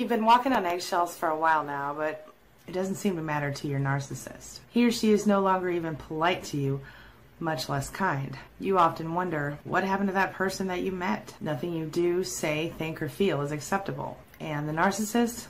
You've been walking on eggshells for a while now, but it doesn't seem to matter to your narcissist. He or she is no longer even polite to you, much less kind. You often wonder what happened to that person that you met. Nothing you do, say, think, or feel is acceptable. And the narcissist?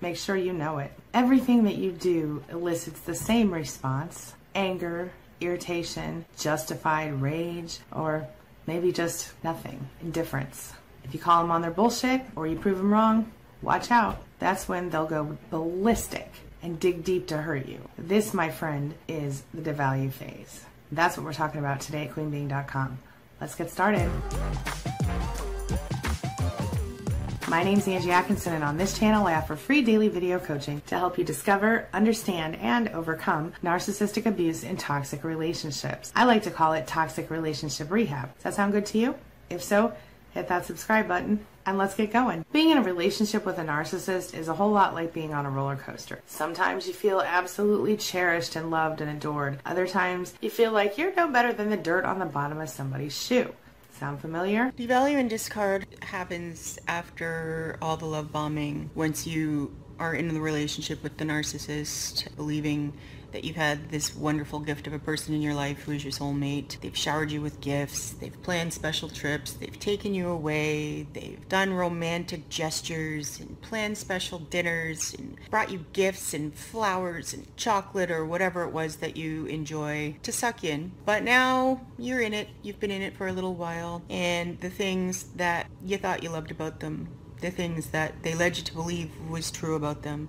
Make sure you know it. Everything that you do elicits the same response anger, irritation, justified rage, or maybe just nothing, indifference. If you call them on their bullshit or you prove them wrong, watch out. That's when they'll go ballistic and dig deep to hurt you. This, my friend, is the devalue phase. That's what we're talking about today at queenbeeing.com. Let's get started. My name is Angie Atkinson, and on this channel, I offer free daily video coaching to help you discover, understand, and overcome narcissistic abuse in toxic relationships. I like to call it toxic relationship rehab. Does that sound good to you? If so, hit that subscribe button and let's get going. Being in a relationship with a narcissist is a whole lot like being on a roller coaster. Sometimes you feel absolutely cherished and loved and adored. Other times you feel like you're no better than the dirt on the bottom of somebody's shoe. Sound familiar? Devalue and discard happens after all the love bombing. Once you are in the relationship with the narcissist, believing that you've had this wonderful gift of a person in your life who is your soulmate. They've showered you with gifts. They've planned special trips. They've taken you away. They've done romantic gestures and planned special dinners and brought you gifts and flowers and chocolate or whatever it was that you enjoy to suck in. But now you're in it. You've been in it for a little while and the things that you thought you loved about them, the things that they led you to believe was true about them,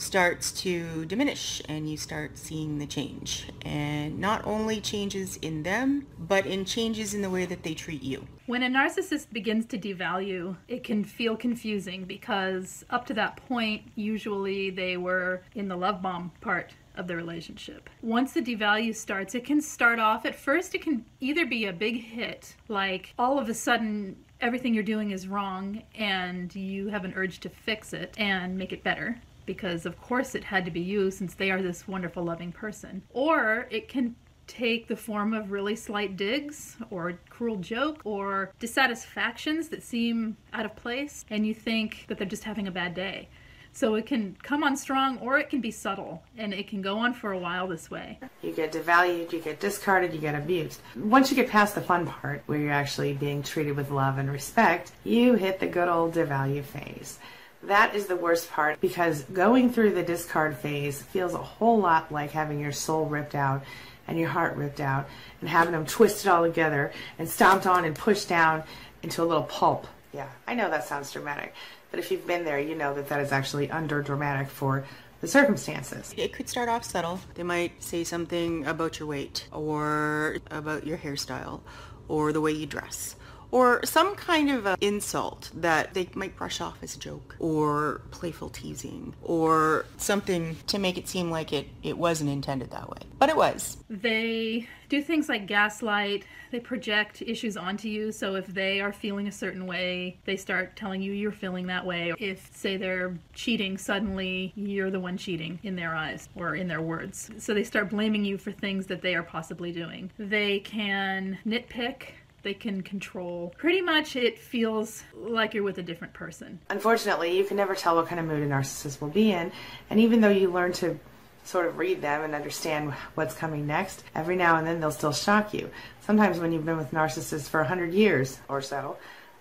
starts to diminish and you start seeing the change. And not only changes in them, but in changes in the way that they treat you. When a narcissist begins to devalue, it can feel confusing because up to that point, usually they were in the love bomb part of the relationship. Once the devalue starts, it can start off at first, it can either be a big hit, like all of a sudden everything you're doing is wrong and you have an urge to fix it and make it better because of course it had to be you since they are this wonderful loving person or it can take the form of really slight digs or cruel joke or dissatisfactions that seem out of place and you think that they're just having a bad day so it can come on strong or it can be subtle and it can go on for a while this way. You get devalued, you get discarded, you get abused. Once you get past the fun part where you're actually being treated with love and respect, you hit the good old devalue phase. That is the worst part because going through the discard phase feels a whole lot like having your soul ripped out and your heart ripped out and having them twisted all together and stomped on and pushed down into a little pulp. Yeah, I know that sounds dramatic, but if you've been there, you know that that is actually under dramatic for the circumstances. It could start off subtle. They might say something about your weight or about your hairstyle or the way you dress or some kind of insult that they might brush off as a joke or playful teasing or something to make it seem like it, it wasn't intended that way. But it was. They do things like gaslight, they project issues onto you. So if they are feeling a certain way, they start telling you you're feeling that way. If, say, they're cheating, suddenly you're the one cheating in their eyes or in their words. So they start blaming you for things that they are possibly doing. They can nitpick they can control. Pretty much it feels like you're with a different person. Unfortunately, you can never tell what kind of mood a narcissist will be in, and even though you learn to sort of read them and understand what's coming next, every now and then they'll still shock you. Sometimes when you've been with narcissists for a 100 years or so,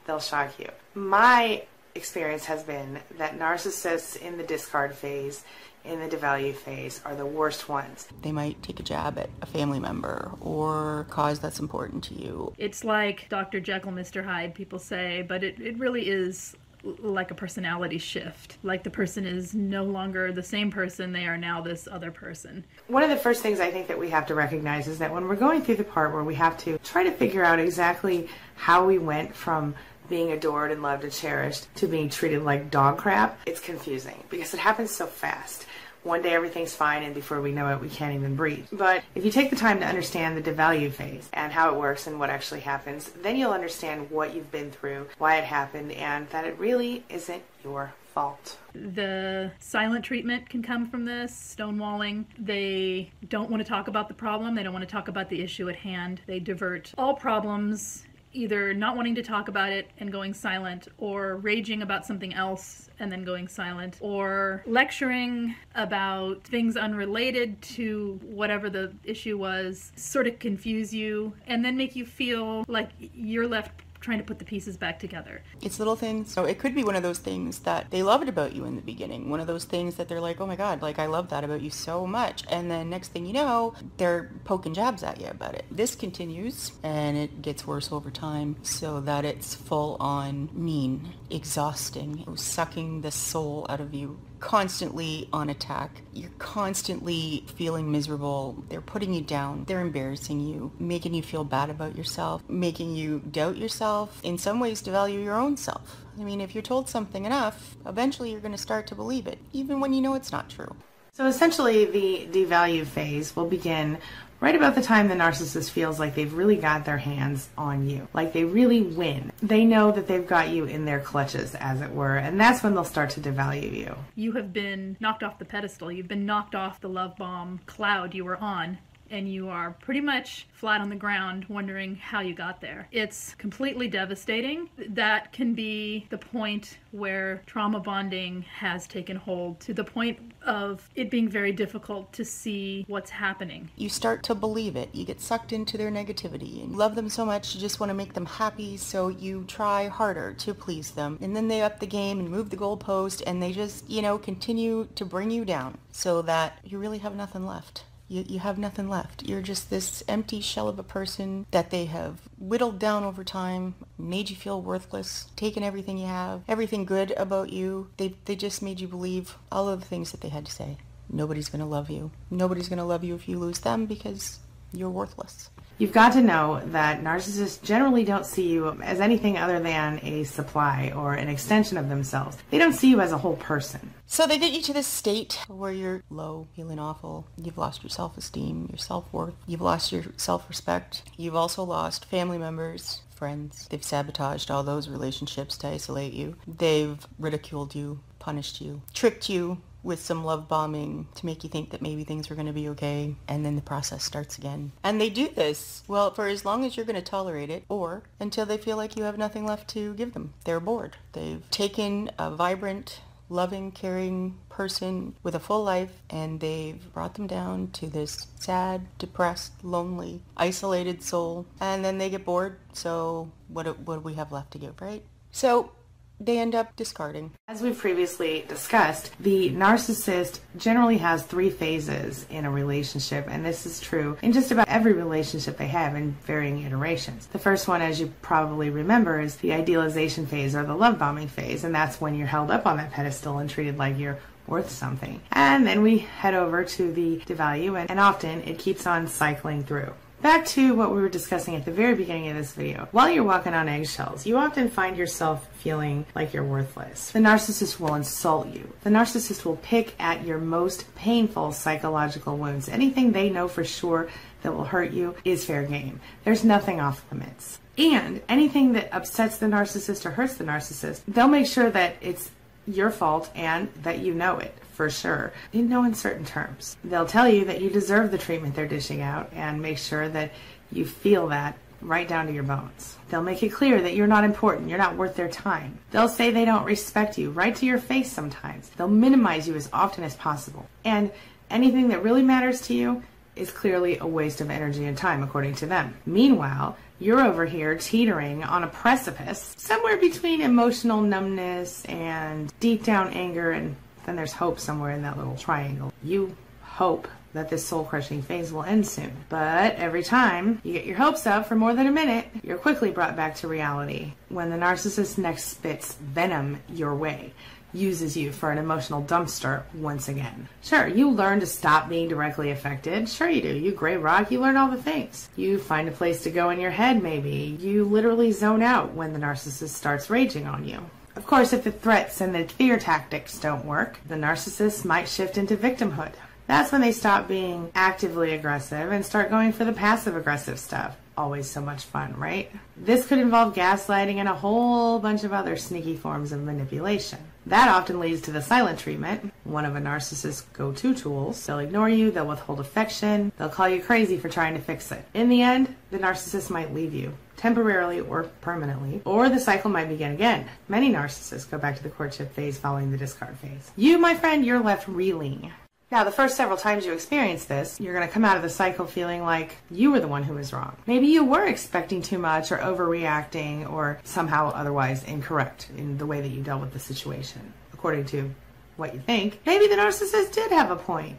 they'll shock you. My experience has been that narcissists in the discard phase in the devalue phase are the worst ones. They might take a jab at a family member or cause that's important to you. It's like Dr. Jekyll, Mr. Hyde, people say, but it, it really is like a personality shift. Like the person is no longer the same person, they are now this other person. One of the first things I think that we have to recognize is that when we're going through the part where we have to try to figure out exactly how we went from being adored and loved and cherished to being treated like dog crap, it's confusing because it happens so fast. One day everything's fine, and before we know it, we can't even breathe. But if you take the time to understand the devalue phase and how it works and what actually happens, then you'll understand what you've been through, why it happened, and that it really isn't your fault. The silent treatment can come from this, stonewalling. They don't want to talk about the problem, they don't want to talk about the issue at hand. They divert all problems either not wanting to talk about it and going silent, or raging about something else and then going silent, or lecturing about things unrelated to whatever the issue was, sort of confuse you, and then make you feel like you're left trying to put the pieces back together. It's little things. So it could be one of those things that they loved about you in the beginning. One of those things that they're like, oh my God, like I love that about you so much. And then next thing you know, they're poking jabs at you about it. This continues and it gets worse over time so that it's full on mean, exhausting, It was sucking the soul out of you constantly on attack. You're constantly feeling miserable. They're putting you down. They're embarrassing you, making you feel bad about yourself, making you doubt yourself, in some ways devalue your own self. I mean, if you're told something enough, eventually you're going to start to believe it, even when you know it's not true. So essentially, the devalue phase will begin right about the time the narcissist feels like they've really got their hands on you, like they really win. They know that they've got you in their clutches, as it were, and that's when they'll start to devalue you. You have been knocked off the pedestal, you've been knocked off the love bomb cloud you were on, and you are pretty much flat on the ground wondering how you got there. It's completely devastating. That can be the point where trauma bonding has taken hold to the point of it being very difficult to see what's happening. You start to believe it. You get sucked into their negativity and you love them so much you just want to make them happy so you try harder to please them. And then they up the game and move the goalpost and they just, you know, continue to bring you down so that you really have nothing left you, you have nothing left. You're just this empty shell of a person that they have whittled down over time, made you feel worthless, taken everything you have, everything good about you. They, they just made you believe all of the things that they had to say. Nobody's going to love you. Nobody's going to love you if you lose them because you're worthless. You've got to know that narcissists generally don't see you as anything other than a supply or an extension of themselves. They don't see you as a whole person. So they get you to this state where you're low, feeling awful. You've lost your self-esteem, your self-worth. You've lost your self-respect. You've also lost family members, friends. They've sabotaged all those relationships to isolate you. They've ridiculed you, punished you, tricked you with some love bombing to make you think that maybe things were going to be okay and then the process starts again. And they do this, well, for as long as you're going to tolerate it or until they feel like you have nothing left to give them. They're bored. They've taken a vibrant, loving, caring person with a full life and they've brought them down to this sad, depressed, lonely, isolated soul and then they get bored. So what, what do we have left to give, right? So they end up discarding. As we've previously discussed, the narcissist generally has three phases in a relationship, and this is true in just about every relationship they have in varying iterations. The first one, as you probably remember, is the idealization phase or the love bombing phase, and that's when you're held up on that pedestal and treated like you're worth something. And then we head over to the devalue, and, and often it keeps on cycling through. Back to what we were discussing at the very beginning of this video. While you're walking on eggshells, you often find yourself feeling like you're worthless. The narcissist will insult you. The narcissist will pick at your most painful psychological wounds. Anything they know for sure that will hurt you is fair game. There's nothing off limits. And anything that upsets the narcissist or hurts the narcissist, they'll make sure that it's your fault and that you know it for sure in no uncertain terms. They'll tell you that you deserve the treatment they're dishing out and make sure that you feel that right down to your bones. They'll make it clear that you're not important, you're not worth their time. They'll say they don't respect you right to your face sometimes. They'll minimize you as often as possible. And anything that really matters to you is clearly a waste of energy and time, according to them. Meanwhile, you're over here teetering on a precipice, somewhere between emotional numbness and deep down anger and then there's hope somewhere in that little triangle. You hope that this soul crushing phase will end soon. But every time you get your hopes up for more than a minute, you're quickly brought back to reality when the narcissist next spits venom your way. Uses you for an emotional dumpster once again. Sure, you learn to stop being directly affected. Sure, you do. You gray rock, you learn all the things. You find a place to go in your head, maybe. You literally zone out when the narcissist starts raging on you. Of course, if the threats and the fear tactics don't work, the narcissist might shift into victimhood. That's when they stop being actively aggressive and start going for the passive aggressive stuff. Always so much fun, right? This could involve gaslighting and a whole bunch of other sneaky forms of manipulation. That often leads to the silent treatment, one of a narcissist's go to tools. They'll ignore you, they'll withhold affection, they'll call you crazy for trying to fix it. In the end, the narcissist might leave you temporarily or permanently, or the cycle might begin again. Many narcissists go back to the courtship phase following the discard phase. You, my friend, you're left reeling. Now, the first several times you experience this, you're going to come out of the cycle feeling like you were the one who was wrong. Maybe you were expecting too much or overreacting or somehow otherwise incorrect in the way that you dealt with the situation, according to what you think. Maybe the narcissist did have a point.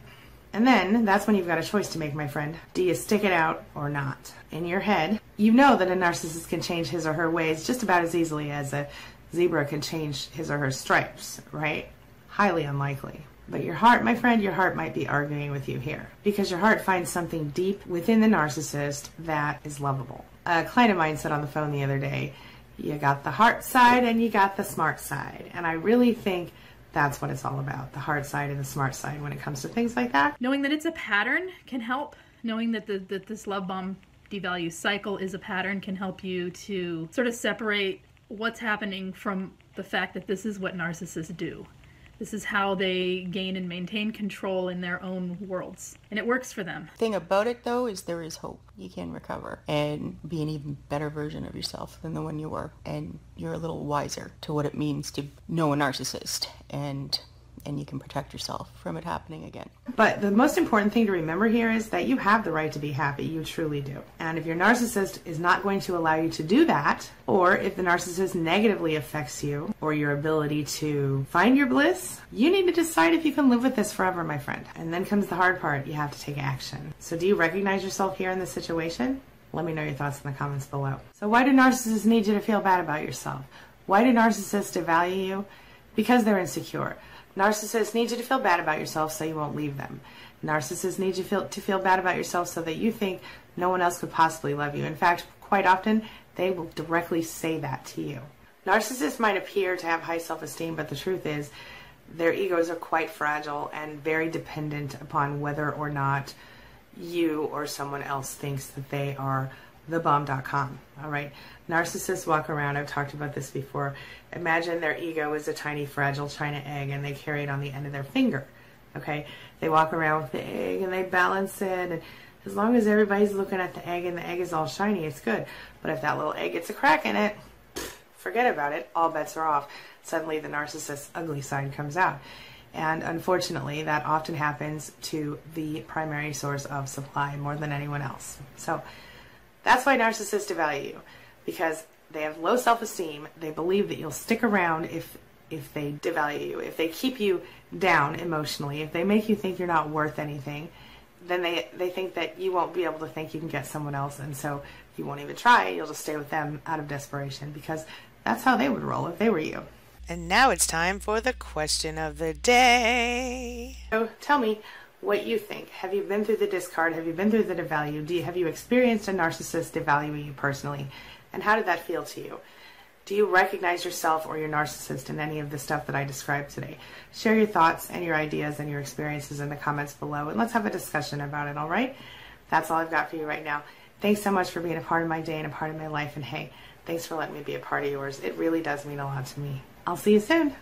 And then that's when you've got a choice to make, my friend. Do you stick it out or not? In your head, you know that a narcissist can change his or her ways just about as easily as a zebra can change his or her stripes, right? Highly unlikely. But your heart, my friend, your heart might be arguing with you here because your heart finds something deep within the narcissist that is lovable. A client of mine said on the phone the other day, you got the heart side and you got the smart side. And I really think that's what it's all about the hard side and the smart side when it comes to things like that. Knowing that it's a pattern can help. Knowing that, the, that this love bomb devalue cycle is a pattern can help you to sort of separate what's happening from the fact that this is what narcissists do. This is how they gain and maintain control in their own worlds. And it works for them. The thing about it though is there is hope. You can recover and be an even better version of yourself than the one you were. And you're a little wiser to what it means to know a narcissist and and you can protect yourself from it happening again. But the most important thing to remember here is that you have the right to be happy. You truly do. And if your narcissist is not going to allow you to do that, or if the narcissist negatively affects you or your ability to find your bliss, you need to decide if you can live with this forever, my friend. And then comes the hard part you have to take action. So, do you recognize yourself here in this situation? Let me know your thoughts in the comments below. So, why do narcissists need you to feel bad about yourself? Why do narcissists devalue you? Because they're insecure. Narcissists need you to feel bad about yourself so you won't leave them. Narcissists need you feel, to feel bad about yourself so that you think no one else could possibly love you. In fact, quite often, they will directly say that to you. Narcissists might appear to have high self esteem, but the truth is, their egos are quite fragile and very dependent upon whether or not you or someone else thinks that they are thebomb.com. All right. Narcissists walk around, I've talked about this before. Imagine their ego is a tiny, fragile china egg and they carry it on the end of their finger. Okay. They walk around with the egg and they balance it. And as long as everybody's looking at the egg and the egg is all shiny, it's good. But if that little egg gets a crack in it, forget about it. All bets are off. Suddenly the narcissist's ugly side comes out. And unfortunately, that often happens to the primary source of supply more than anyone else. So, that's why narcissists devalue you because they have low self-esteem. They believe that you'll stick around if if they devalue you, if they keep you down emotionally, if they make you think you're not worth anything, then they they think that you won't be able to think you can get someone else and so you won't even try. You'll just stay with them out of desperation because that's how they would roll if they were you. And now it's time for the question of the day. So tell me, what you think. Have you been through the discard? Have you been through the devalue? Do you, have you experienced a narcissist devaluing you personally? And how did that feel to you? Do you recognize yourself or your narcissist in any of the stuff that I described today? Share your thoughts and your ideas and your experiences in the comments below, and let's have a discussion about it, all right? That's all I've got for you right now. Thanks so much for being a part of my day and a part of my life, and hey, thanks for letting me be a part of yours. It really does mean a lot to me. I'll see you soon.